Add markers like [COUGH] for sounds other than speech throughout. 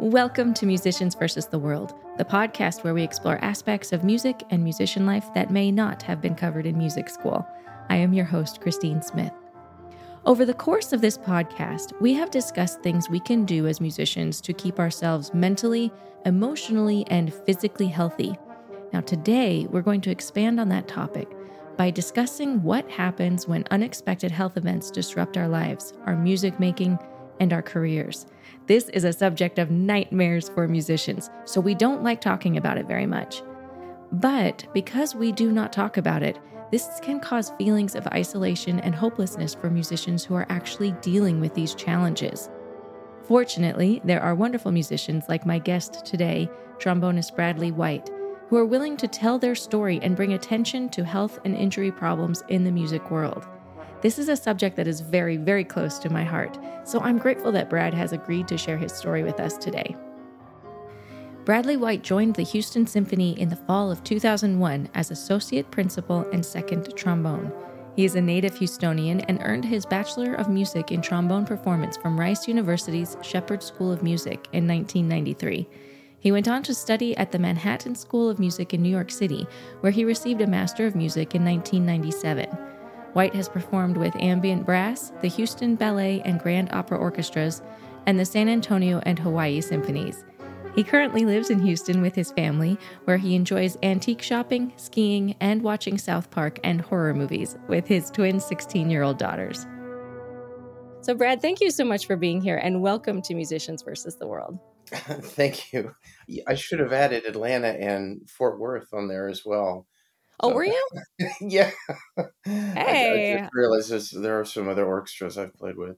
Welcome to Musicians versus the World, the podcast where we explore aspects of music and musician life that may not have been covered in music school. I am your host, Christine Smith. Over the course of this podcast, we have discussed things we can do as musicians to keep ourselves mentally, emotionally, and physically healthy. Now, today, we're going to expand on that topic by discussing what happens when unexpected health events disrupt our lives, our music making, and our careers. This is a subject of nightmares for musicians, so we don't like talking about it very much. But because we do not talk about it, this can cause feelings of isolation and hopelessness for musicians who are actually dealing with these challenges. Fortunately, there are wonderful musicians like my guest today, trombonist Bradley White, who are willing to tell their story and bring attention to health and injury problems in the music world. This is a subject that is very, very close to my heart, so I'm grateful that Brad has agreed to share his story with us today. Bradley White joined the Houston Symphony in the fall of 2001 as associate principal and second trombone. He is a native Houstonian and earned his Bachelor of Music in Trombone Performance from Rice University's Shepherd School of Music in 1993. He went on to study at the Manhattan School of Music in New York City, where he received a Master of Music in 1997. White has performed with Ambient Brass, the Houston Ballet and Grand Opera Orchestras, and the San Antonio and Hawaii Symphonies. He currently lives in Houston with his family, where he enjoys antique shopping, skiing, and watching South Park and horror movies with his twin 16 year old daughters. So, Brad, thank you so much for being here and welcome to Musicians versus the World. [LAUGHS] Thank you. I should have added Atlanta and Fort Worth on there as well. Oh, so, were you? [LAUGHS] yeah. Hey. [LAUGHS] I, I just realized there are some other orchestras I've played with.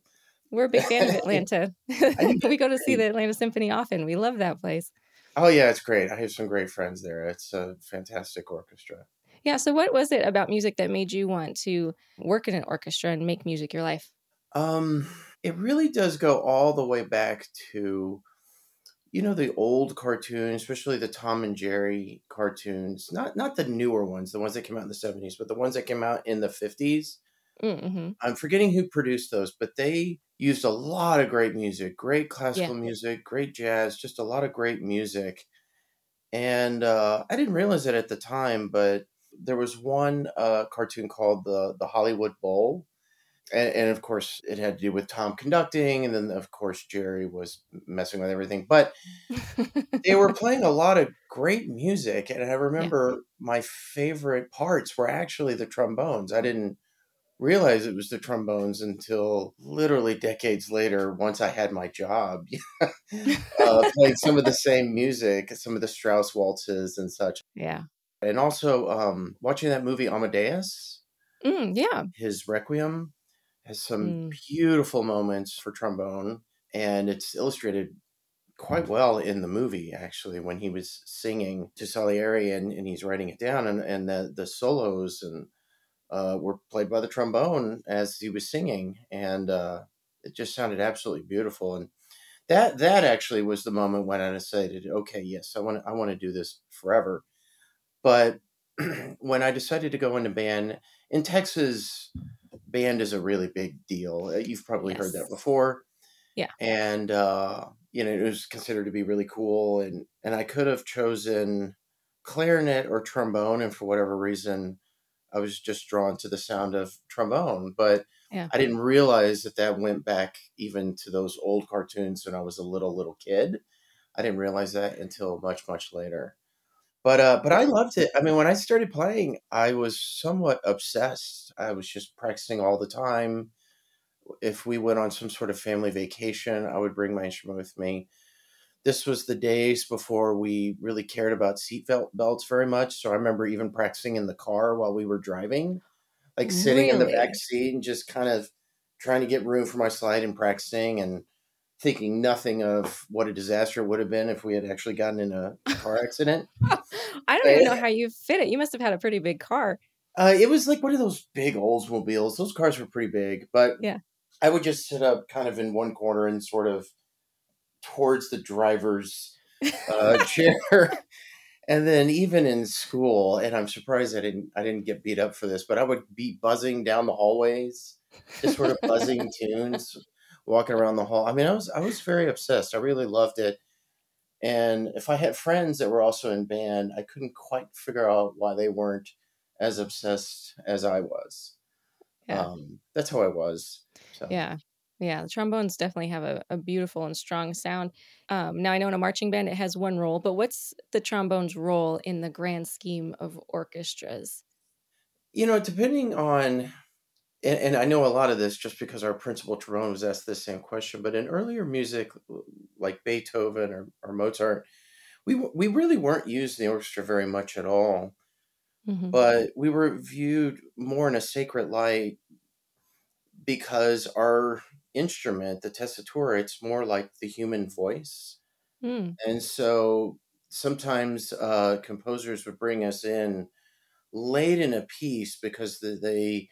We're a big fan of [LAUGHS] Atlanta. we go to see the Atlanta Symphony often. We love that place. Oh yeah, it's great. I have some great friends there. It's a fantastic orchestra. Yeah. So, what was it about music that made you want to work in an orchestra and make music your life? Um, it really does go all the way back to you know the old cartoons, especially the Tom and Jerry cartoons, not not the newer ones, the ones that came out in the 70s, but the ones that came out in the 50s. Mm-hmm. I'm forgetting who produced those, but they used a lot of great music, great classical yeah. music, great jazz, just a lot of great music. And uh, I didn't realize it at the time, but there was one uh, cartoon called the the Hollywood Bowl, and, and, of course it had to do with tom conducting and then of course jerry was messing with everything but [LAUGHS] they were playing a lot of great music and i remember yeah. my favorite parts were actually the trombones. I didn't realize it was the trombones until literally decades later once i had my job [LAUGHS] uh, [LAUGHS] playing some of the same music some of the strauss waltzes and such. Yeah. And also um, watching that movie amadeus? Mm, yeah. His requiem has some mm. beautiful moments for trombone, and it's illustrated quite well in the movie actually when he was singing to Salieri and, and he's writing it down and, and the, the solos and uh, were played by the trombone as he was singing and uh, it just sounded absolutely beautiful and that that actually was the moment when I decided okay yes I want I want to do this forever but [CLEARS THROAT] when I decided to go into band in Texas band is a really big deal. Uh, you've probably yes. heard that before. Yeah. And uh, you know, it was considered to be really cool and and I could have chosen clarinet or trombone and for whatever reason I was just drawn to the sound of trombone, but yeah. I didn't realize that that went back even to those old cartoons when I was a little little kid. I didn't realize that until much much later. But uh, but I loved it. I mean, when I started playing, I was somewhat obsessed. I was just practicing all the time. If we went on some sort of family vacation, I would bring my instrument with me. This was the days before we really cared about seat belts very much. So I remember even practicing in the car while we were driving, like sitting really? in the back seat and just kind of trying to get room for my slide and practicing and thinking nothing of what a disaster it would have been if we had actually gotten in a car accident. [LAUGHS] I don't even know how you fit it. You must have had a pretty big car. Uh, it was like one of those big Oldsmobiles. Those cars were pretty big, but yeah, I would just sit up kind of in one corner and sort of towards the driver's uh, [LAUGHS] chair. and then even in school, and I'm surprised I didn't I didn't get beat up for this, but I would be buzzing down the hallways, just sort of buzzing tunes walking around the hall. I mean, I was I was very obsessed. I really loved it. And if I had friends that were also in band, I couldn't quite figure out why they weren't as obsessed as I was. Yeah. Um, that's how I was. So. Yeah. Yeah, the trombones definitely have a, a beautiful and strong sound. Um, now, I know in a marching band it has one role, but what's the trombone's role in the grand scheme of orchestras? You know, depending on, and, and I know a lot of this just because our principal trombone was asked the same question, but in earlier music, like Beethoven or, or Mozart, we, we really weren't used in the orchestra very much at all. Mm-hmm. But we were viewed more in a sacred light because our instrument, the tessitura, it's more like the human voice. Mm. And so sometimes uh, composers would bring us in late in a piece because the, they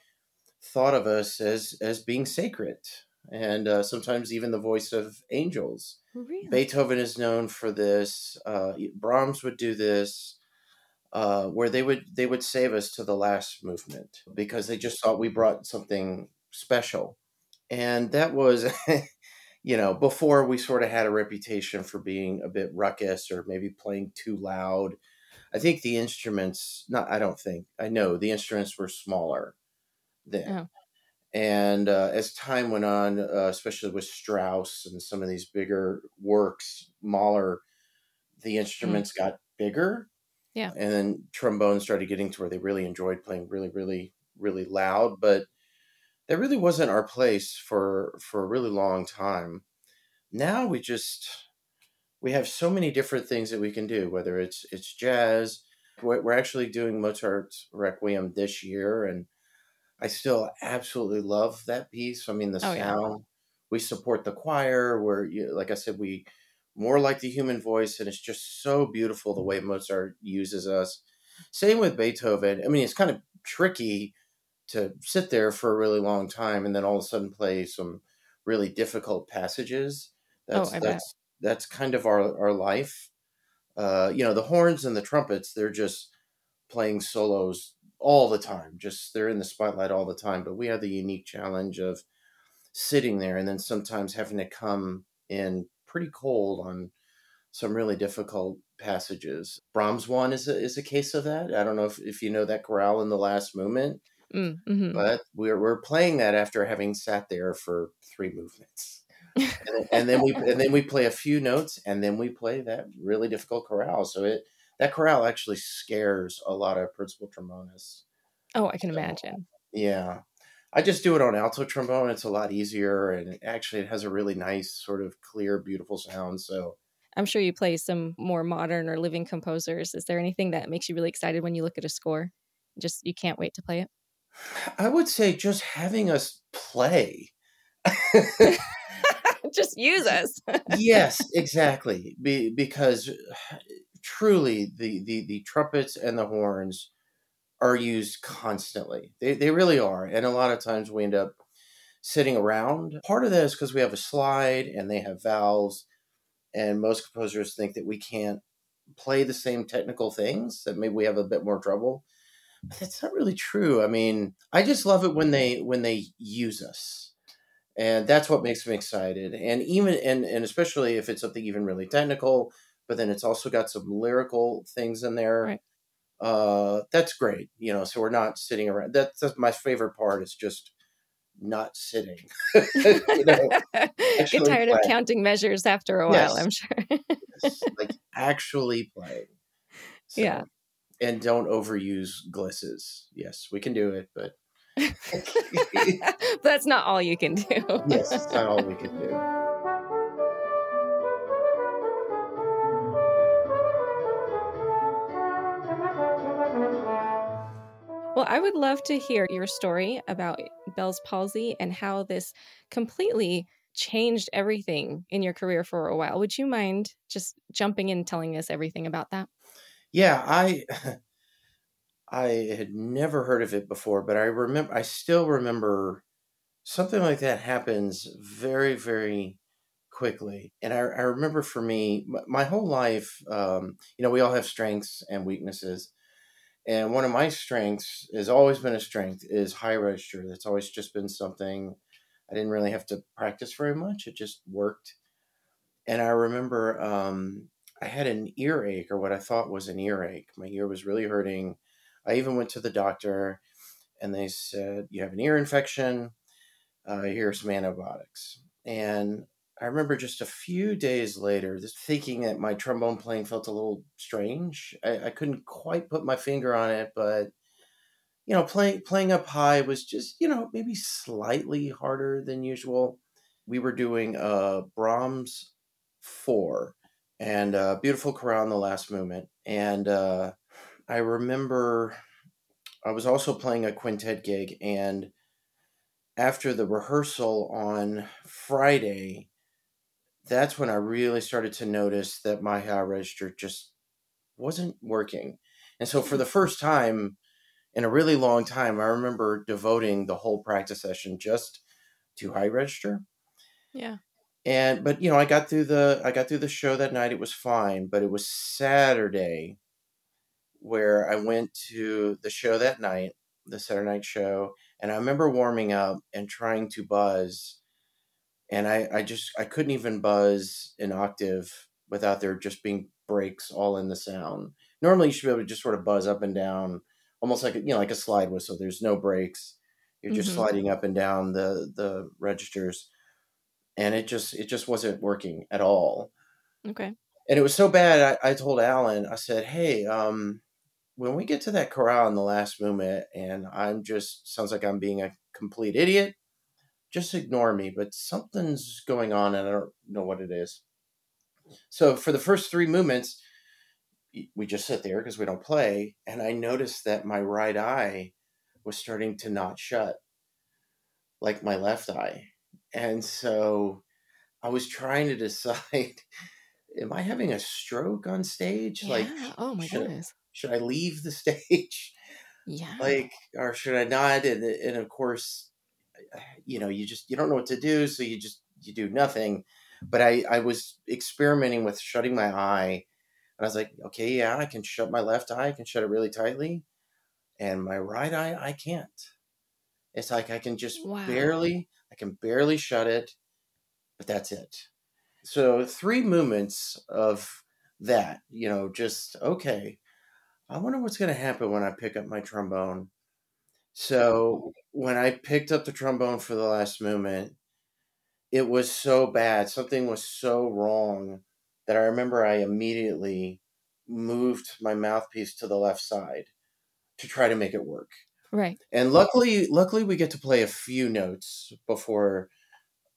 thought of us as as being sacred and uh, sometimes even the voice of angels. Really? beethoven is known for this uh, brahms would do this uh, where they would they would save us to the last movement because they just thought we brought something special. And that was [LAUGHS] you know before we sort of had a reputation for being a bit ruckus or maybe playing too loud. I think the instruments not i don't think i know the instruments were smaller then oh. and uh, as time went on uh, especially with strauss and some of these bigger works mahler the mm. instruments mm. got bigger yeah and then trombones started getting to where they really enjoyed playing really really really loud but that really wasn't our place for for a really long time. Now we just we have so many different things that we can do. Whether it's it's jazz, we're actually doing Mozart's Requiem this year, and I still absolutely love that piece. I mean, the oh, sound. Yeah. We support the choir. Where, like I said, we more like the human voice, and it's just so beautiful the way Mozart uses us. Same with Beethoven. I mean, it's kind of tricky to sit there for a really long time and then all of a sudden play some really difficult passages. That's oh, that's bet. that's kind of our our life. Uh, you know, the horns and the trumpets, they're just playing solos all the time. Just they're in the spotlight all the time. But we have the unique challenge of sitting there and then sometimes having to come in pretty cold on some really difficult passages. Brahms one is a, is a case of that. I don't know if, if you know that chorale in the last movement. Mm, mm-hmm. But we're we're playing that after having sat there for three movements. [LAUGHS] and, and, then we and then we play a few notes and then we play that really difficult chorale. So it that chorale actually scares a lot of principal trombonists. Oh, I can so, imagine. Yeah. I just do it on alto trombone. It's a lot easier and actually it has a really nice sort of clear beautiful sound. So I'm sure you play some more modern or living composers. Is there anything that makes you really excited when you look at a score? Just you can't wait to play it? I would say just having us play. [LAUGHS] just use us. [LAUGHS] yes, exactly. Be, because truly the, the the trumpets and the horns are used constantly. They they really are. And a lot of times we end up sitting around. Part of that is because we have a slide and they have valves and most composers think that we can't play the same technical things that maybe we have a bit more trouble but that's not really true. I mean, I just love it when they when they use us. And that's what makes me excited. And even and and especially if it's something even really technical, but then it's also got some lyrical things in there. Right. Uh that's great. You know, so we're not sitting around. That's, that's my favorite part is just not sitting. [LAUGHS] you know, Get tired of counting measures after a while, yes. I'm sure. [LAUGHS] like actually playing. So. Yeah and don't overuse glisses. Yes, we can do it, [LAUGHS] but that's not all you can do. yes, it's not all we can do. I would love to hear your story about Bell's palsy and how this completely changed everything in your career for a while. Would you mind just jumping in and telling us everything about that? Yeah, I [LAUGHS] I had never heard of it before, but I remember I still remember something like that happens very very quickly. And I, I remember for me, my, whole life, um, you know, we all have strengths and weaknesses. And one of my strengths has always been a strength is high register. That's always just been something I didn't really have to practice very much. It just worked. And I remember um, I had an earache or what I thought was an earache. My ear was really hurting. I even went to the doctor and they said, You have an ear infection. Uh, here's some antibiotics. And I remember just a few days later, just thinking that my trombone playing felt a little strange. I, I couldn't quite put my finger on it, but you know, playing playing up high was just you know maybe slightly harder than usual. We were doing a Brahms four and a beautiful chorale in the last movement, and uh, I remember I was also playing a quintet gig, and after the rehearsal on Friday, that's when I really started to notice that my high register just wasn't working. And so for the mm. first time in a really long time, I remember devoting the whole practice session just to high register. Yeah. And but you know, I got through the I got through the show that night. It was fine, but it was Saturday where I went to the show that night, the Saturday night show, and I remember warming up and trying to buzz and I, I just I couldn't even buzz an octave without there just being breaks all in the sound. Normally you should be able to just sort of buzz up and down, almost like a, you know like a slide whistle. There's no breaks. You're just mm-hmm. sliding up and down the the registers, and it just it just wasn't working at all. Okay. And it was so bad. I, I told Alan. I said, "Hey, um, when we get to that chorale in the last movement, and I'm just sounds like I'm being a complete idiot." Just ignore me, but something's going on and I don't know what it is. So for the first three movements, we just sit there because we don't play. And I noticed that my right eye was starting to not shut like my left eye. And so I was trying to decide [LAUGHS] am I having a stroke on stage? Yeah. Like, oh my should, goodness. Should I leave the [LAUGHS] stage? Yeah. Like, or should I not? And, and of course, you know you just you don't know what to do so you just you do nothing. But i i was experimenting with shutting my eye and i was like okay yeah i can shut my left eye i can shut it really tightly and my right eye i can't. It's like i can just wow. barely i can barely shut it but that's it. So three movements of that you know just okay i wonder what's going to happen when i pick up my trombone. So when I picked up the trombone for the last movement, it was so bad. Something was so wrong that I remember I immediately moved my mouthpiece to the left side to try to make it work. Right. And luckily, luckily we get to play a few notes before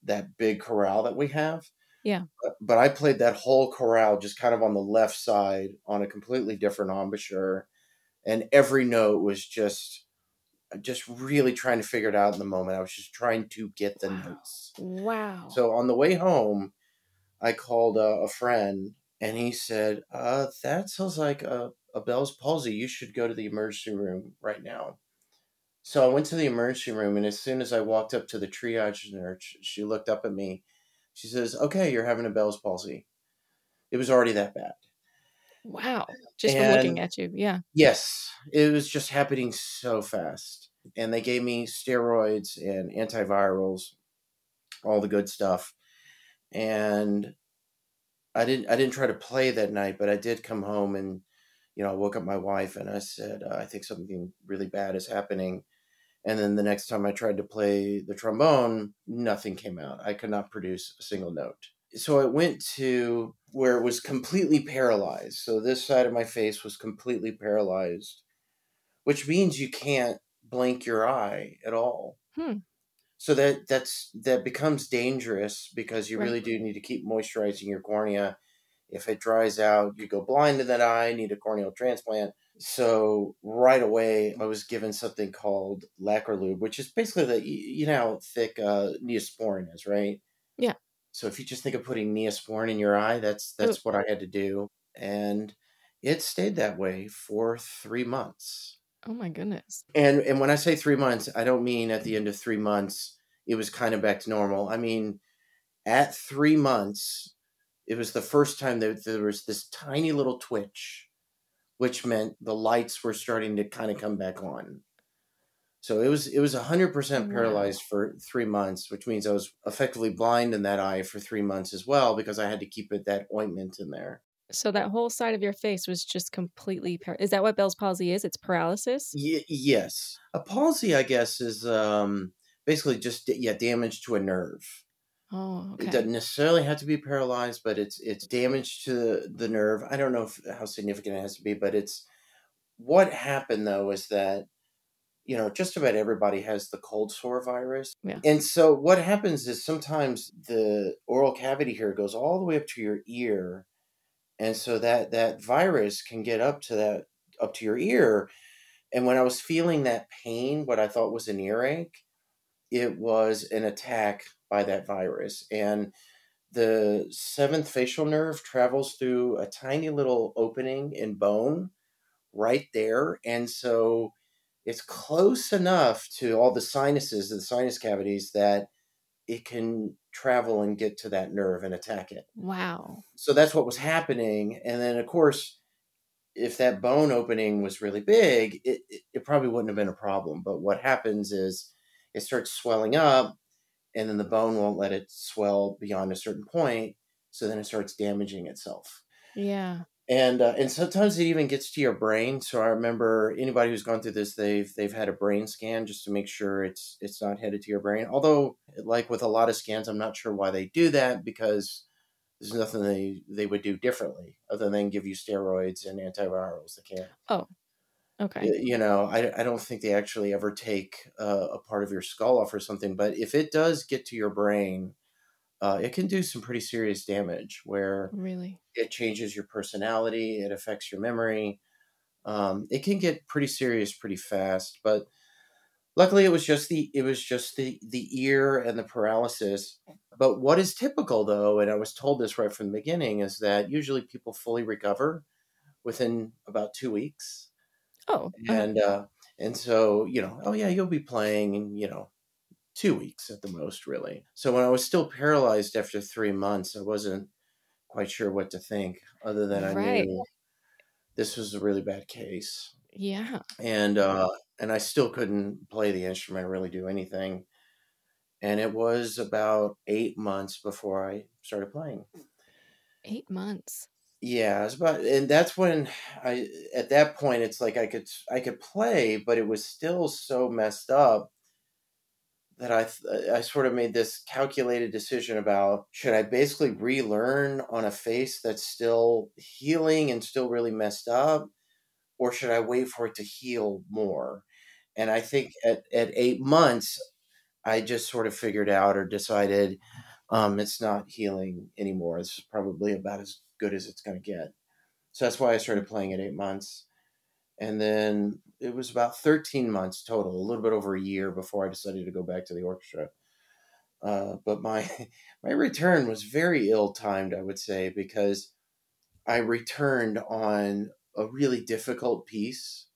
that big chorale that we have. Yeah. But, but I played that whole chorale just kind of on the left side on a completely different embouchure, and every note was just just really trying to figure it out in the moment. I was just trying to get the wow. notes. Wow. So on the way home, I called uh, a friend and he said, uh, That sounds like a, a Bell's palsy. You should go to the emergency room right now. So I went to the emergency room, and as soon as I walked up to the triage nurse, she looked up at me. She says, Okay, you're having a Bell's palsy. It was already that bad. Wow. Just and from looking at you. Yeah. Yes. It was just happening so fast. And they gave me steroids and antivirals, all the good stuff. And I didn't I didn't try to play that night, but I did come home and you know, I woke up my wife and I said, uh, I think something really bad is happening. And then the next time I tried to play the trombone, nothing came out. I could not produce a single note so I went to where it was completely paralyzed. So this side of my face was completely paralyzed, which means you can't blink your eye at all. Hmm. So that that's that becomes dangerous because you right. really do need to keep moisturizing your cornea. If it dries out, you go blind in that eye, need a corneal transplant. So right away, I was given something called Lacri-Lube, which is basically the you know how thick uh, Neosporin is, right? Yeah. So if you just think of putting Neosporin in your eye, that's that's Ooh. what I had to do, and it stayed that way for three months. Oh my goodness! And and when I say three months, I don't mean at the end of three months it was kind of back to normal. I mean, at three months, it was the first time that there was this tiny little twitch, which meant the lights were starting to kind of come back on. So it was it was hundred percent paralyzed wow. for three months, which means I was effectively blind in that eye for three months as well because I had to keep it that ointment in there. So that whole side of your face was just completely. Par- is that what Bell's palsy is? It's paralysis. Y- yes, a palsy, I guess, is um, basically just yeah damage to a nerve. Oh, okay. It doesn't necessarily have to be paralyzed, but it's it's damage to the nerve. I don't know if, how significant it has to be, but it's what happened though is that you know just about everybody has the cold sore virus, Yeah. and so what happens is sometimes the oral cavity here goes all the way up to your ear, and so that that virus can get up to that up to your ear, and when I was feeling that pain, what I thought was an earache, it was an attack by that virus. And the seventh facial nerve travels through a tiny little opening in bone right there. And so it's close enough to all the sinuses, the sinus cavities, that it can travel and get to that nerve and attack it. Wow. So that's what was happening. And then, of course, if that bone opening was really big, it, it, it probably wouldn't have been a problem. But what happens is it starts swelling up and then the bone won't let it swell beyond a certain point so then it starts damaging itself Yeah. And uh, and sometimes it even gets to your brain so i remember anybody who's gone through this they've they've had a brain scan just to make sure it's it's not headed to your brain although like with a lot of scans i'm not sure why they do that because there's nothing they they would do differently other than give you steroids and antivirals they can't Oh, Okay. you know I, I don't think they actually ever take uh, a part of your skull off or something but if it does get to your brain uh, it can do some pretty serious damage where Really. it changes your personality it affects your memory um, it can get pretty serious pretty fast but luckily it was just the it was just the the ear and the paralysis but what is typical though and i was told this right from the beginning is that usually people fully recover within about two weeks Oh. uh, and uh and so you know oh yeah you'll be playing in you know two weeks at the most really. So when i was still paralyzed after three months i wasn't quite sure what to think other than i knew this was a really bad case. Yeah. and uh and i still couldn't play the instrument really do anything. And it was about eight months before i started playing. Eight months. Yeah, it's about, and that's when I at that point it's like I could I could play, but it was still so messed up that I th- I sort of made this calculated decision about should I basically relearn on a face that's still healing and still really messed up, or should I wait for it to heal more? And I think at at eight months, I just sort of figured out or decided um, it's not healing anymore. It's probably about as good as it's going to get. So that's why I started playing at eight months. And then it was about 13 months total, a little bit over a year before I decided to go back to the orchestra. Uh, but my [LAUGHS] my return was very ill timed, I would say, because I returned on a really difficult piece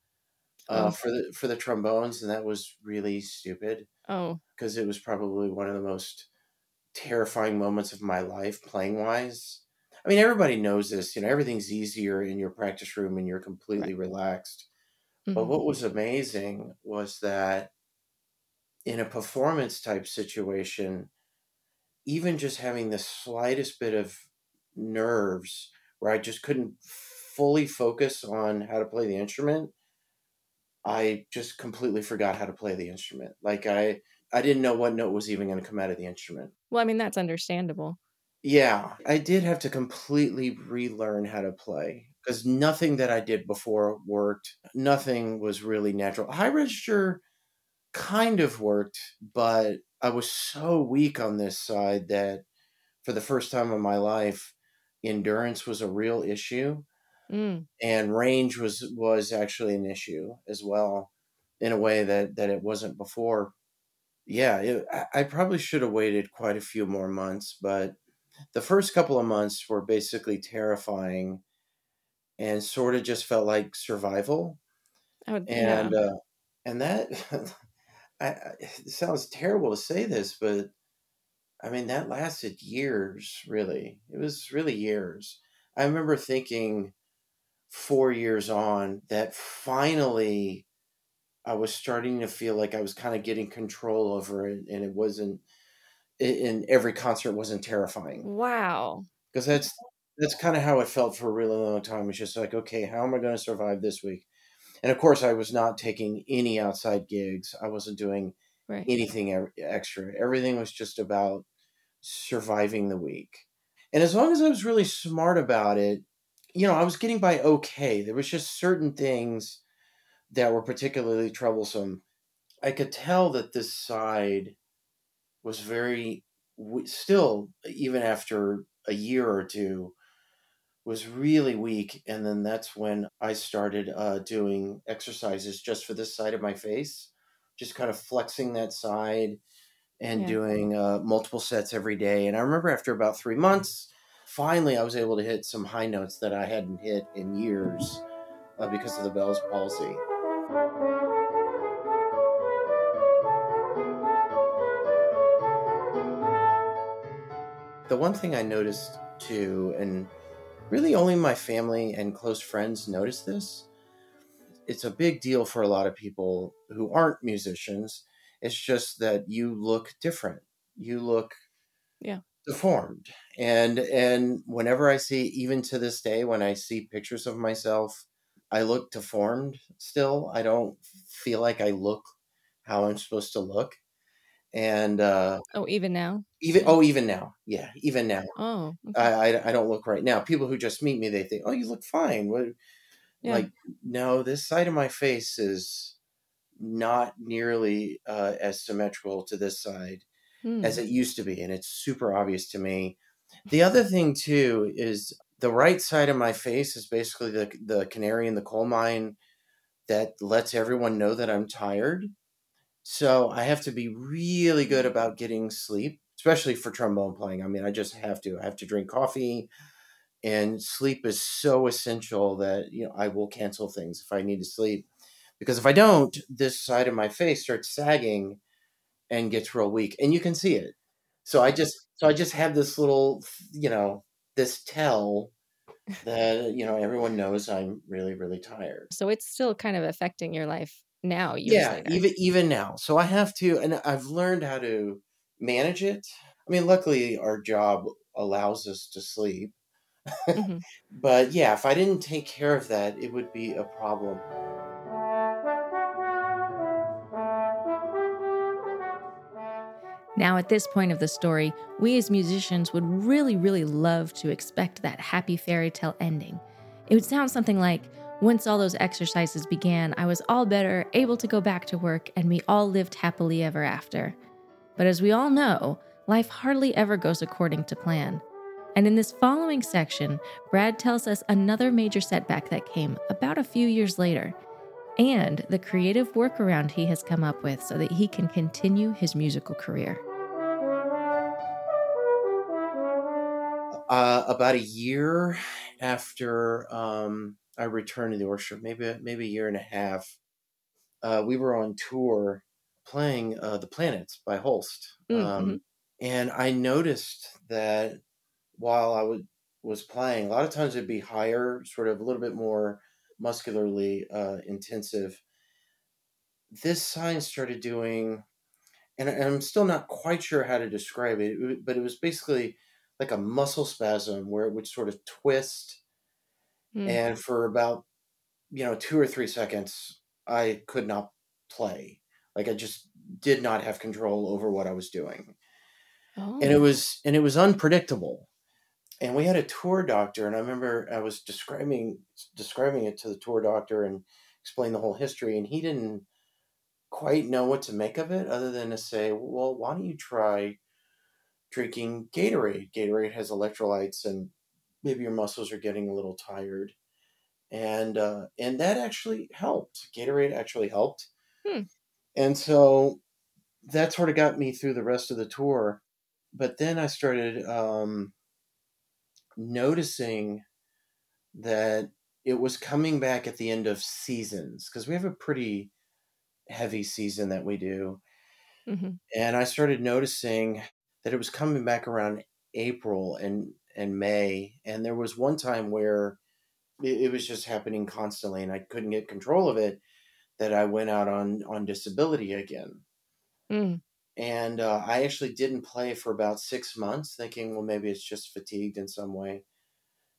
uh, Oh. for the for the trombones, and that was really stupid Oh. because it was probably one of the most terrifying moments of my life playing wise. I mean, everybody knows this. You know, everything's easier in your practice room and you're completely relaxed. But Mhm. what was amazing was that in a performance type situation, even just having the slightest bit of nerves where I just couldn't fully focus on how to play the instrument, I just completely forgot how to play the instrument. Like I I didn't know what note was even going to come out of the instrument. Well, I mean that's understandable. Yeah, I did have to completely relearn how to play because nothing that I did before worked. Nothing was really natural. High register kind of worked, but I was so weak on this side that for the first time in my life, endurance was a real issue Mm. and range was was actually an issue as well in a way that that it wasn't before. Yeah, it, I, I probably should have waited quite a few more months, but the first couple of months were basically terrifying and sort of just felt like survival would, and yeah. uh, and that [LAUGHS] I, I, it sounds terrible to say this but i mean that lasted years really it was really years i remember thinking four years on that finally i was starting to feel like i was kind of getting control over it and it wasn't and every concert wasn't terrifying Wow. because that's that's kind of how it felt for a really long time. It's just like, okay, how am I going to survive this week? And of course, I was not taking any outside gigs. I wasn't doing Right. anything extra. Everything was just about surviving the week. And as long as I was really smart about it, you know, I was getting by okay. There was just certain things that were particularly troublesome. I could tell that this side was very still even after a year or two was really weak and then that's when i started uh, doing exercises just for this side of my face just kind of flexing that side and Yeah. doing uh, multiple sets every day and i remember after about three months finally i was able to hit some high notes that i hadn't hit in years uh, because of the bell's palsy The one thing I noticed too, and really only my family and close friends notice this, it's a big deal for a lot of people who aren't musicians. It's just that you look different. You look Yeah. deformed. And and whenever I see even to this day when I see pictures of myself, I look deformed still. I don't feel like I look how I'm supposed to look. And uh Oh, even now? even oh even now. Yeah, even now. Oh, okay. I, I I don't look right now. People who just meet me, they think, "Oh, you look fine." What? yeah. Like, no, this side of my face is not nearly uh, as symmetrical to this side Hmm. as it used to be, and it's super obvious to me. The other thing too is the right side of my face is basically the the canary in the coal mine that lets everyone know that I'm tired. So I have to be really good about getting sleep, especially for trombone playing. I mean, I just have to. I have to drink coffee, and sleep is so essential that you know I will cancel things if I need to sleep, because if I don't, this side of my face starts sagging and gets real weak, and you can see it. So I just so I just have this little you know this tell that you know everyone knows I'm really really tired. So it's still kind of affecting your life now, yeah later. even even now so i have to and i've learned how to manage it i mean luckily our job allows us to sleep [LAUGHS] Mhm. but yeah if i didn't take care of that it would be a problem Now, at this point of the story, we as musicians would really, really love to expect that happy fairy tale ending. It would sound something like Once all those exercises began, I was all better, able to go back to work, and we all lived happily ever after. But as we all know, life hardly ever goes according to plan. And in this following section, Brad tells us another major setback that came about a few years later, and the creative workaround he has come up with so that he can continue his musical career. uh, about a year after um, i returned to the orchestra maybe maybe a year and a half uh, we were on tour playing uh, the planets by holst Mm, um, and i noticed that while i would was playing a lot of times it'd be higher sort of a little bit more muscularly uh, intensive. This sign started doing and I- i'm still not quite sure how to describe it- but it was basically like a muscle spasm where it would sort of twist Mm. and for about you know two or three seconds i could not play like i just did not have control over what i was doing Oh. and it was and it was unpredictable and we had a tour doctor and i remember i was describing describing it to the tour doctor and explain the whole history and he didn't quite know what to make of it other than to say well why don't you try drinking gatorade gatorade has electrolytes and maybe your muscles are getting a little tired. And uh, and that actually helped. Gatorade actually helped. Hmm. and so that sort of got me through the rest of the tour. But then i started um, noticing that it was coming back at the end of seasons because we have a pretty heavy season that we do. Mhm. and I started noticing that it was coming back around April and and May, and there was one time where it, it was just happening constantly, and I couldn't get control of it. That I went out on on disability again, Mm. and uh, I actually didn't play for about six months, thinking, well, maybe it's just fatigued in some way.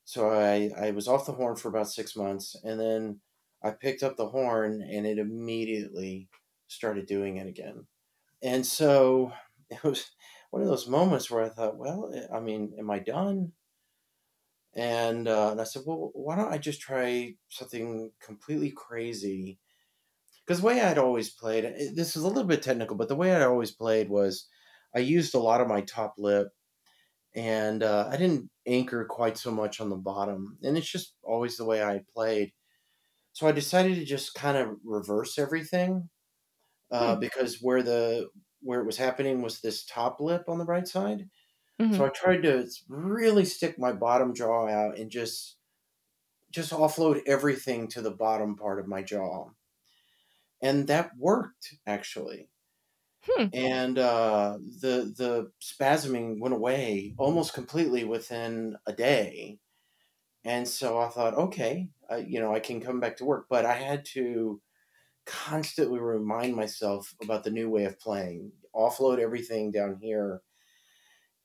So I, I was off the horn for about six months, and then I picked up the horn, and it immediately started doing it again. And so [LAUGHS] it was one of those moments where I thought, well, eh, I mean, am I done? And, uh, and I said, well, why don't I just try something completely crazy? Because the way I'd always played, eh, this is a little bit technical, but the way I'd always played was I used a lot of my top lip and uh, I didn't anchor quite so much on the bottom. And it's just always the way I played. So I decided to just kind of reverse everything uh, hmm. because where the where it was happening was this top lip on the right side. Mm-hmm. So I tried to really stick my bottom jaw out and just just offload everything to the bottom part of my jaw. And that worked actually. Hmm. And uh, the the spasming went away almost completely within a day. And so I thought, okay, uh, you know, I can come back to work. But I had to constantly remind myself about the new way of playing, offload everything down here.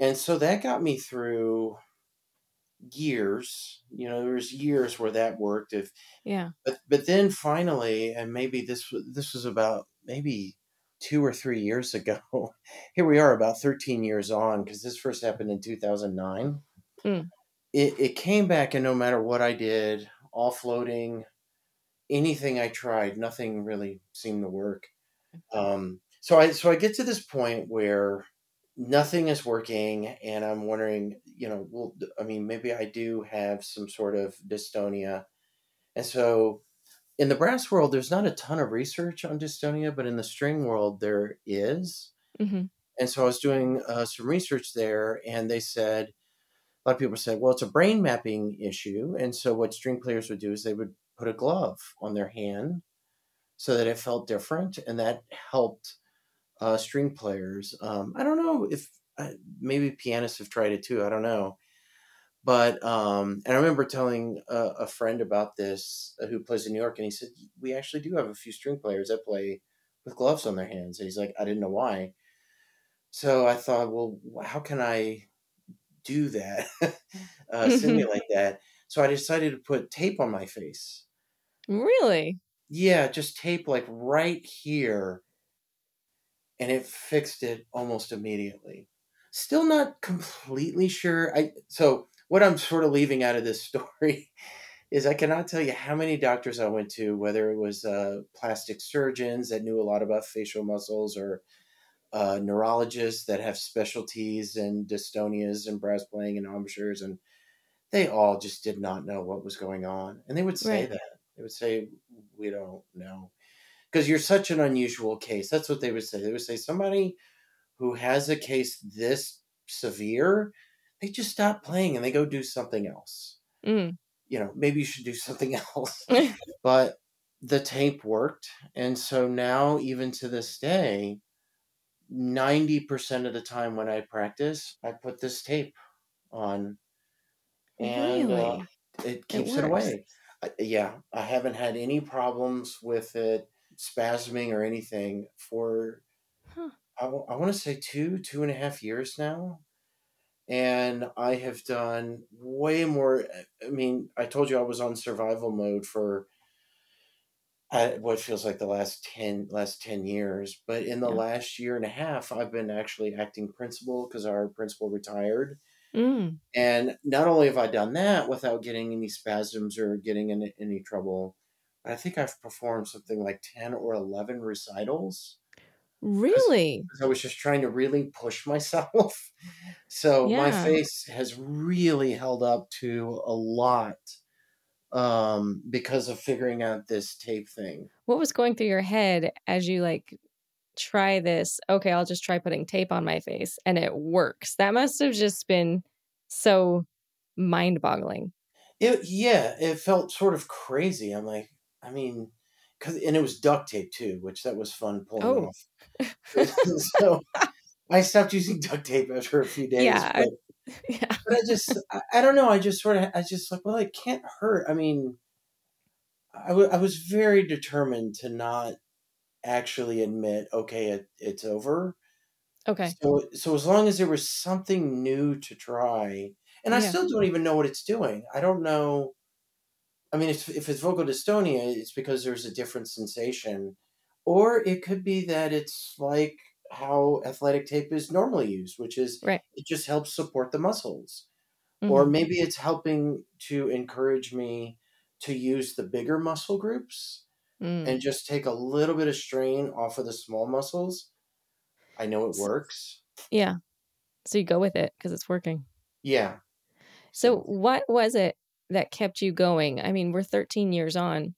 And so that got me through years. You know, there was years where that worked. If yeah, but but then finally, and maybe this this was about maybe two or three years ago. [LAUGHS] Here we are, about thirteen years on, because this first happened in two thousand nine. Mm. It it came back, and no matter what I did, offloading, anything I tried, nothing really seemed to work. Um, so I so I get to this point where nothing is working, and I'm wondering, you know, well, I mean, maybe I do have some sort of dystonia, and so in the brass world, there's not a ton of research on dystonia, but in the string world, there is. Mm-hmm. And so I was doing uh, some research there, and they said a lot of people said, well, it's a brain mapping issue, and so what string players would do is they would put a glove on their hand so that it felt different, and that helped uh, string players. Um, I don't know if uh, maybe pianists have tried it too. I don't know, but um, and I remember telling a, a, friend about this uh, who plays in New York, and he said we actually do have a few string players that play with gloves on their hands. And he's like, I didn't know why. So I thought, well, how can I do that, [LAUGHS] uh, [LAUGHS] simulate that? So I decided to put tape on my face. Really? Yeah, just tape like right here. And it fixed it almost immediately. Still not completely sure. I so what I'm sort of leaving out of this [LAUGHS] story is I cannot tell you how many doctors I went to, whether it was uh, plastic surgeons that knew a lot about facial muscles or uh, neurologists that have specialties in dystonias and brass playing and embouchures, and they all just did not know what was going on. And they would say right. that. They would say, We don't know. Because you're such an unusual case. That's what they would say. They would say, Somebody who has a case this severe they just stop playing and they go do something else. Mm. You know, maybe you should do something [LAUGHS] else. [LAUGHS] but the tape worked. And so now, even to this day, 90% of the time when I practice, I put this tape on and uh, really? uh, it keeps it, it away. I, yeah, I haven't had any problems with it spasming or anything for, huh. I, I want to say two, two and a half years now and I have done way more. I mean, I told you I was on survival mode for uh, what feels like the last 10 last 10 years but in the yeah. last year and a half i've been actually acting principal because our principal retired mm. and not only have i done that without getting any spasms or getting in any trouble but i think i've performed something like 10 or 11 recitals Really? I was just trying to really push [LAUGHS] myself. So yeah. my face has really held up to a lot um, because of figuring out this tape thing. What was going through your head as you like try this? Okay, I'll just try putting tape on my face and it works. That must have just been so mind boggling. It, yeah, it felt sort of crazy. I'm like, I mean, cause, and it was duct tape too, which that was fun pulling oh. off. [LAUGHS] so I stopped using duct tape after a few days. Yeah, but, [LAUGHS] yeah. but I just, I, I, don't know. I just sort of, I just like, well, it can't hurt. I mean, I, w- I was very determined to not actually admit, okay, it, it's over. Okay. So, so as long as there was something new to try, And I still don't even know what it's doing. I don't know. I mean, if, if it's focal dystonia, it's because there's a different sensation. Or it could be that it's like how athletic tape is normally used, which is Right. it just helps support the muscles. Or Mhm. maybe it's helping to encourage me to use the bigger muscle groups Mm. and just take a little bit of strain off of the small muscles. I know it works. yeah. So you go with it because it's working. Yeah. So what was it that kept you going? I mean, we're 13 years on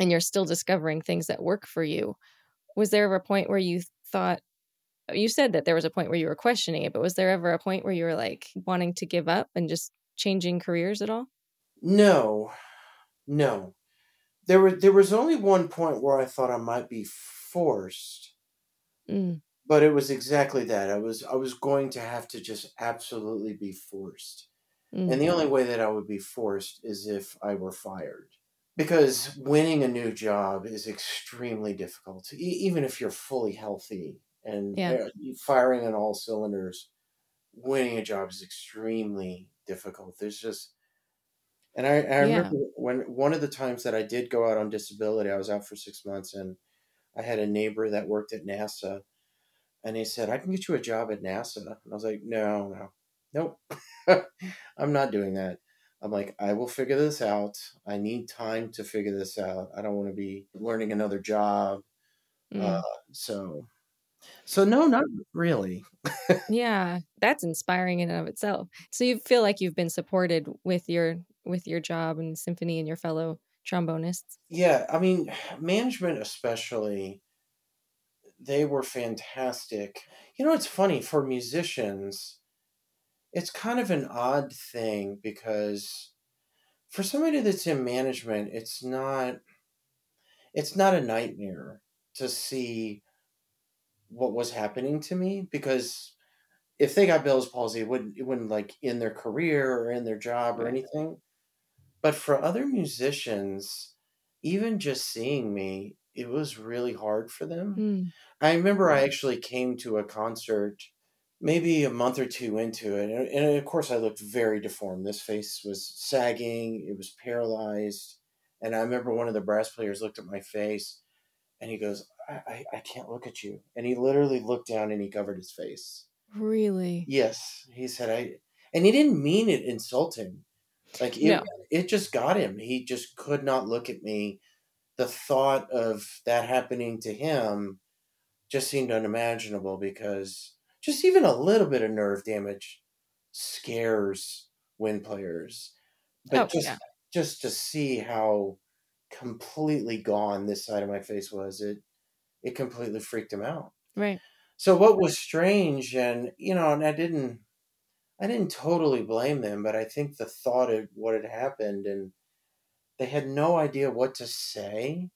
and you're still discovering things that work for you. Was there ever a point where you thought you said that there was a point where you were questioning it, but was there ever a point where you were like wanting to give up and just changing careers at all? No, no. There was there was only one point where I thought I might be forced, Mm. but it was exactly that. I was I was going to have to just absolutely be forced. Mm. And the only way that I would be forced is if I were fired. Because winning a new job is extremely difficult, e- even if you're fully healthy and Yeah. uh, firing on all cylinders. Winning a job is extremely difficult. There's just, and I, I Yeah. remember when one of the times that I did go out on disability, I was out for six months, and I had a neighbor that worked at NASA, and he said, "I can get you a job at NASA," and I was like, "No, no, nope, [LAUGHS] I'm not doing that." I'm like, I will figure this out. I need time to figure this out. I don't want to be learning another job. Mm. Uh, so, so no, not really. [LAUGHS] yeah, that's inspiring in and of itself. So you feel like you've been supported with your with your job and symphony and your fellow trombonists. Yeah, I mean, [SIGHS] management especially, they were fantastic. You know, it's funny for musicians. It's kind of an odd thing because for somebody that's in management, it's not it's not a nightmare to see what was happening to me because if they got Bell's palsy, it wouldn't it wouldn't like in their career or in their job or anything. But for other musicians, even just seeing me, it was really hard for them. Mm. I remember I actually came to a concert maybe a month or two into it, and, and of course I looked very deformed. This face was sagging, it was paralyzed, and I remember one of the brass players looked at my face, and he goes, "I, I, I can't look at you," and he literally looked down and he covered his face. Really? Yes, he said I, and he didn't mean it insulting. Like it, No. it just got him. He just could not look at me. The thought of that happening to him just seemed unimaginable because just even a little bit of nerve damage scares wind players. But Oh, just yeah. just to see how completely gone this side of my face was, it it completely freaked him out. Right. So what was strange, and you know, and I didn't, I didn't totally blame them, but I think the thought of what had happened, and they had no idea what to say.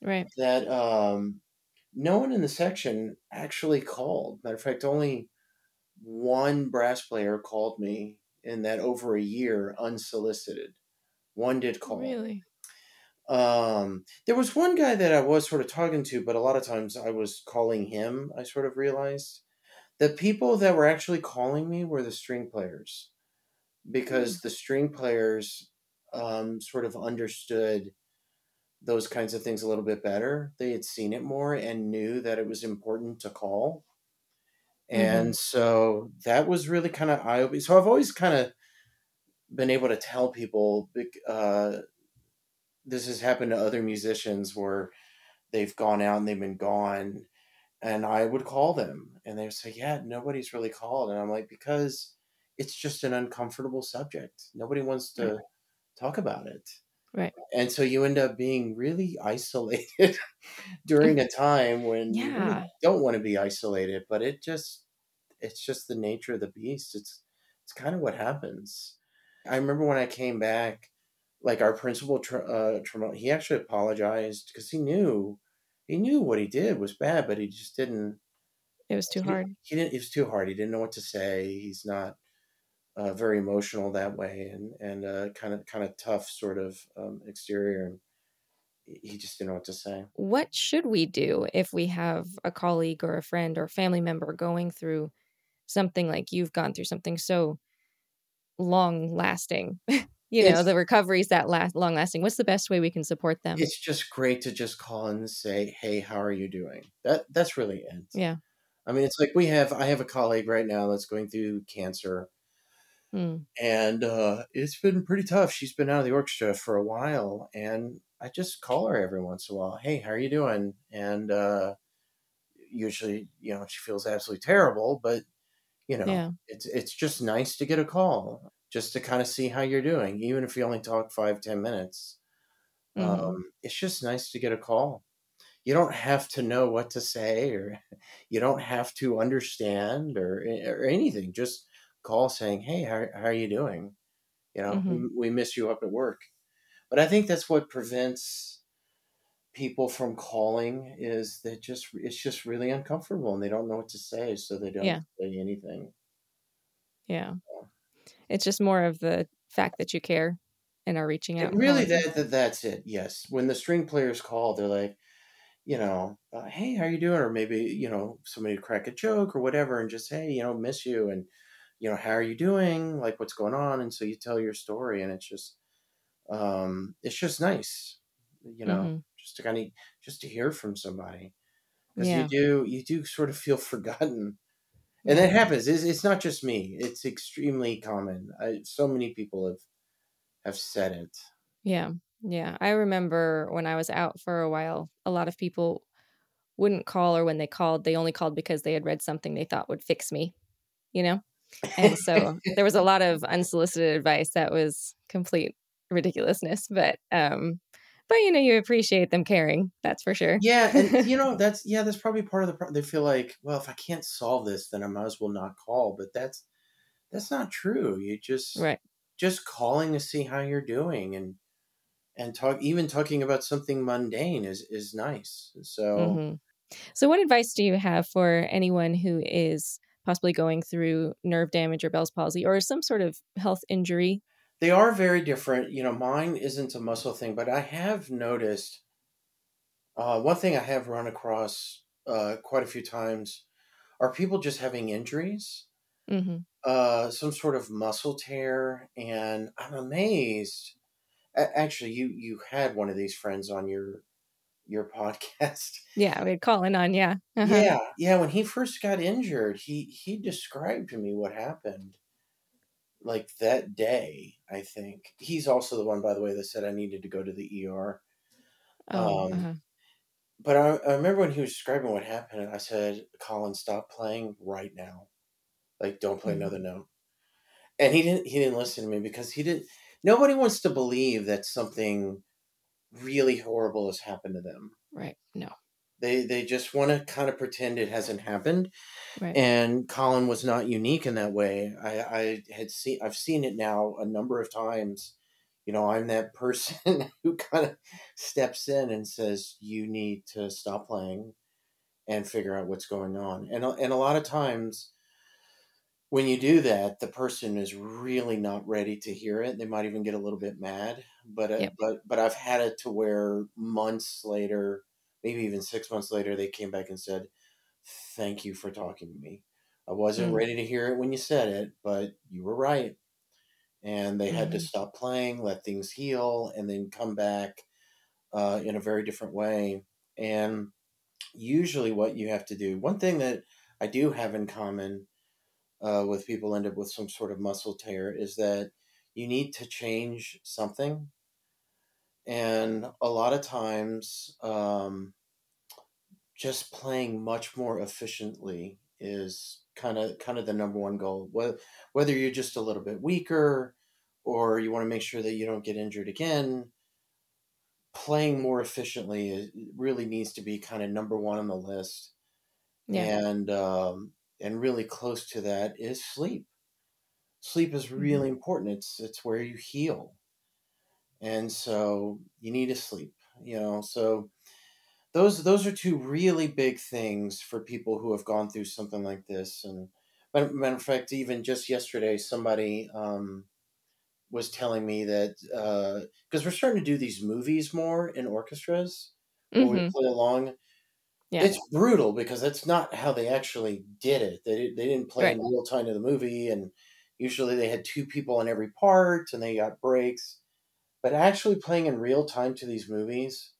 Right. That um, no one in the section actually called. Matter of fact, only one brass player called me in that over a year unsolicited. One did call. Really? Um, there was one guy that I was sort of talking to, but a lot of times I was calling him. I sort of realized the people that were actually calling me were the string players because the string players um, sort of understood those kinds of things a little bit better. They had seen it more and knew that it was important to call. And so that was really kind of eye opening. So I've always kind of been able to tell people uh, this has happened to other musicians where they've gone out and they've been gone and i would call them and they would say yeah nobody's really called and i'm like because it's just an uncomfortable subject. Nobody wants to Right. talk about it. Right. and so you end up being really [LAUGHS] isolated during a time when you really don't want to be isolated but it just it's just the nature of the beast. It's it's kind of what happens. I remember when i came back like our principal uh he actually apologized because he knew he knew what he did was bad but he just didn't It was too he, hard. he didn't it was too hard he didn't know what to say he's not uh, very emotional that way and and uh, kind of kind of tough sort of um, exterior and he- he just didn't know what to say What should we do if we have a colleague or a friend or family member going through something like you've gone through something so long lasting. [LAUGHS] you It's- know, the recovery's that last long lasting. What's the best way we can support them? It's just great to just call and say, "Hey, how are you doing?" That that's really it. Yeah. I mean, it's like we have. I have a colleague right now that's going through cancer, Mm, and uh, it's been pretty tough. She's been out of the orchestra for a while, and I just call her every once in a while. Hey, how are you doing? And uh, usually, you know, she feels absolutely terrible, but you know, Yeah. it's it's just nice to get a call, just to kind of see how you're doing, even if you only talk five ten minutes. mhm. Um, it's just nice to get a call. You don't have to know what to say, or [LAUGHS] you don't have to understand, or or anything. Just call saying, "Hey, how, how are you doing?" You know, Mhm. we, we miss you up at work. But I think that's what prevents people from calling is that just it's just really uncomfortable and they don't know what to say, so they don't Yeah. say anything. Yeah. It's just more of the fact that you care and are reaching out. It really, that, that that's it. Yes, when the string players call, they're like, you know, uh, hey, how are you doing? Or maybe you know somebody crack a joke or whatever, and just hey, you know, miss you, and you know, how are you doing? Like, what's going on? And so you tell your story, and it's just, um, it's just nice, you know, Mhm. just to kind of just to hear from somebody because Yeah. you do you do sort of feel [LAUGHS] forgotten. And that happens. It's, it's not just me. It's extremely common. I, so many people have have said it. Yeah. Yeah. I remember when I was out for a while, a lot of people wouldn't call, or when they called, they only called because they had read something they thought would fix me, you know? And so [LAUGHS] there was a lot of unsolicited advice that was complete ridiculousness, but, um, but you know, you appreciate them caring. That's for sure. Yeah, and [LAUGHS] you know that's yeah, that's probably part of the problem. They feel like, well, if I can't solve this, then I might as well not call. But that's that's not true. You just right. just calling to see how you're doing and and talk even talking about something mundane is is nice. So hmm So, what advice do you have for anyone who is possibly going through nerve damage or Bell's palsy or some sort of health injury? They are very different. You know, mine isn't a muscle thing, but I have noticed uh, one thing I have run across uh, quite a few times are people just having injuries. hmm uh, some sort of muscle tear, and I'm amazed. Actually, you you had one of these friends on your your [LAUGHS] podcast. Yeah, we'd call in on, yeah. Uh-huh. Yeah, yeah. When he first got injured, he he described to me what happened. Like that day, I think he's also the one, by the way, that said I needed to go to the ER. Oh, Um, uh-huh. But I, I remember when he was describing what happened, I said, "Colin, stop playing right now. Like, don't play Mhm. another note." and he didn't he didn't listen to me because he didn't nobody wants to believe that something really horrible has happened to them right. No. They they just want to kind of pretend it hasn't happened Right. and colin was not unique in that way i i had seen i've seen it now a number of times you know i'm that person [LAUGHS] who kind of steps in and says you need to stop playing and figure out what's going on and a- and a lot of times when you do that, the person is really not ready to hear it. They might even get a little bit mad. But uh, but but I've had it to where months later, maybe even six months later, they came back and said, "Thank you for talking to me. I wasn't Mm. ready to hear it when you said it, but you were right." And they had to Mhm. stop playing, let things heal, and then come back uh, in a very different way. And usually, what you have to do, one thing that I do have in common uh, with people end up with some sort of muscle tear is that you need to change something. And a lot of times, um, just playing much more efficiently is kind of kind of the number one goal. Whether you're just a little bit weaker or you want to make sure that you don't get injured again, playing more efficiently really needs to be kind of number one on the list Yeah. and um, and really close to that is sleep. Sleep is really important. It's it's where you heal, and so you need to sleep. You know, so those those are two really big things for people who have gone through something like this. And matter of fact, even just yesterday, somebody um, was telling me that because we're starting to do these movies more in orchestras where we play along Yeah. it's brutal because that's not how they actually did it. They they didn't play Right. in real time to the movie, and usually they had two people in every part and they got breaks. But actually playing in real time to these movies,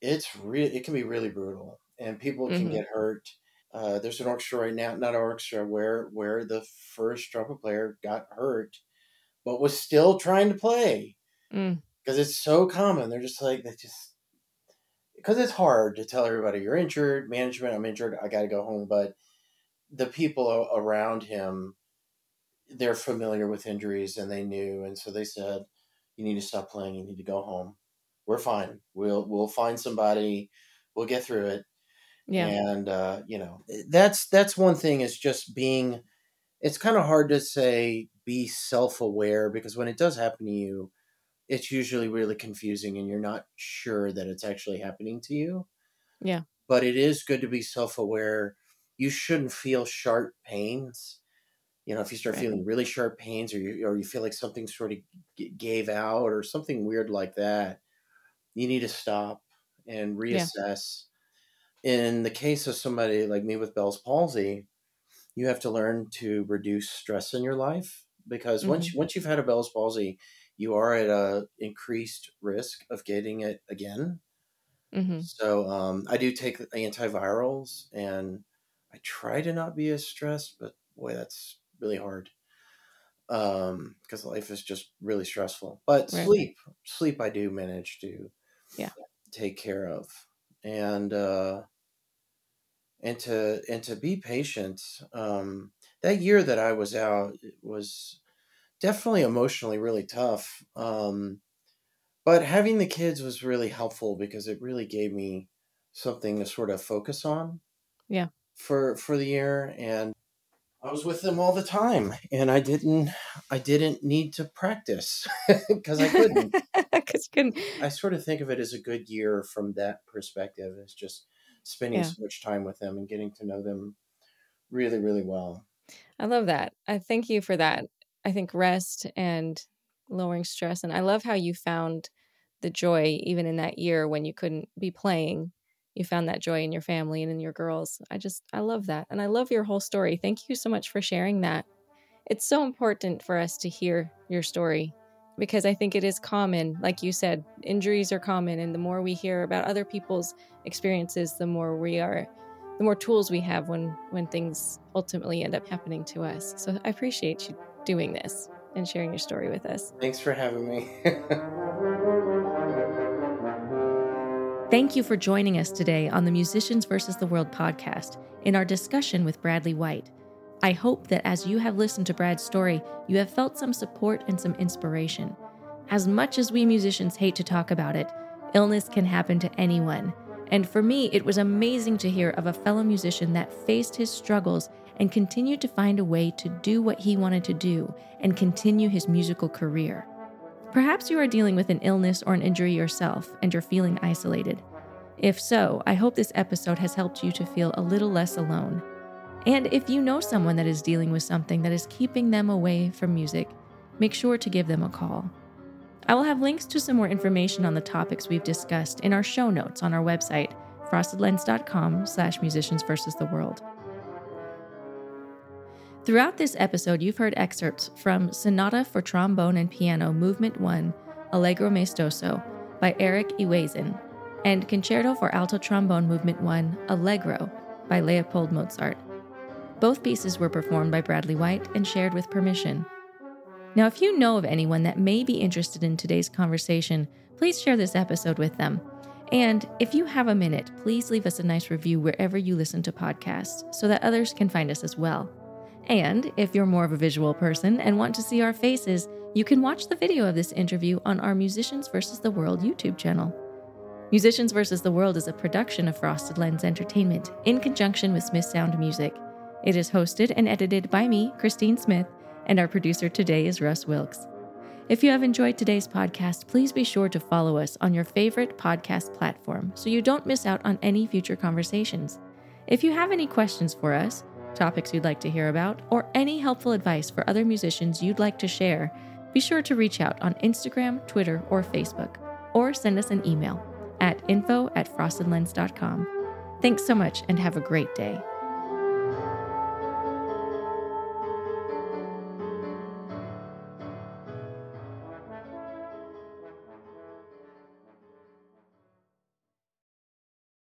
it's real. It can be really brutal, and people can Mhm. get hurt. Uh, there's an orchestra right now, not an orchestra, where where the first trumpet player got hurt, but was still trying to play Mm. because it's so common. They're just like they just because it's hard to tell everybody you're injured. Management, I'm injured. I got to go home. But the people around him, they're familiar with injuries and they knew, and so they said, "You need to stop playing. You need to go home. We're fine. We'll we'll find somebody. We'll get through it." Yeah. And uh, you know, that's that's one thing is just being. It's kind of hard to say be self aware because when it does happen to you, it's usually really confusing and you're not sure that it's actually happening to you. Yeah. But it is good to be self aware. You shouldn't feel sharp pains. You know, if you start Right. feeling really sharp pains or you, or you feel like something sort of g- gave out or something weird like that, you need to stop and Yeah. reassess. In the case of somebody like me with Bell's palsy, you have to learn to reduce stress in your life because once once you've had a Bell's palsy, you are at a increased risk of getting it again. hmm So um, I do take antivirals, and I try to not be as stressed, but boy, that's really hard um, because life is just really stressful. But Right. sleep, sleep, I do manage to Yeah. take care of, and uh, and to and to be patient. Um, that year that I was out was definitely emotionally really tough. Um, but having the kids was really helpful because it really gave me something to sort of focus on. Yeah. For for the year, and I was with them all the time, and I didn't I didn't need to practice [LAUGHS] because I couldn't. [LAUGHS] Because couldn't. I sort of think of it as a good year from that perspective. It's just spending Yeah. so much time with them and getting to know them really, really well. I love that. I thank you for that. I think rest and lowering stress. And I love how you found the joy even in that year when you couldn't be playing. You found that joy in your family and in your girls. I just, I love that. And I love your whole story. Thank you so much for sharing that. It's so important for us to hear your story because I think it is common. Like you said, injuries are common. And the more we hear about other people's experiences, the more we are the more tools we have when when things ultimately end up happening to us. So I appreciate you doing this and sharing your story with us. Thanks for having me. [LAUGHS] Thank you for joining us today on the Musicians versus the World podcast in our discussion with Bradley White. I hope that as you have listened to Brad's story, you have felt some support and some inspiration. As much as we musicians hate to talk about it, illness can happen to anyone. And for me, it was amazing to hear of a fellow musician that faced his struggles and continued to find a way to do what he wanted to do and continue his musical career. Perhaps you are dealing with an illness or an injury yourself and you're feeling isolated. If so, I hope this episode has helped you to feel a little less alone. And if you know someone that is dealing with something that is keeping them away from music, make sure to give them a call. I will have links to some more information on the topics we've discussed in our show notes on our website, frostedlens.com slash musicians versus the world. Throughout this episode, you've heard excerpts from Sonata for Trombone and Piano Movement 1, Allegro Maestoso by Eric Ewazen, and Concerto for Alto Trombone Movement 1, Allegro by Leopold Mozart. Both pieces were performed by Bradley White and shared with permission. Now, if you know of anyone that may be interested in today's conversation, please share this episode with them. And if you have a minute, please leave us a nice review wherever you listen to podcasts so that others can find us as well. And if you're more of a visual person and want to see our faces, you can watch the video of this interview on our Musicians vs. the World YouTube channel. Musicians vs. the World is a production of Frosted Lens Entertainment in conjunction with Smith Sound Music. It is hosted and edited by me, Christine Smith, and our producer today is Russ Wilkes. If you have enjoyed today's podcast, please be sure to follow us on your favorite podcast platform so you don't miss out on any future conversations. If you have any questions for us, topics you'd like to hear about, or any helpful advice for other musicians you'd like to share, be sure to reach out on Instagram, Twitter, or Facebook, or send us an email at info at frostedlens.com. Thanks so much and have a great day.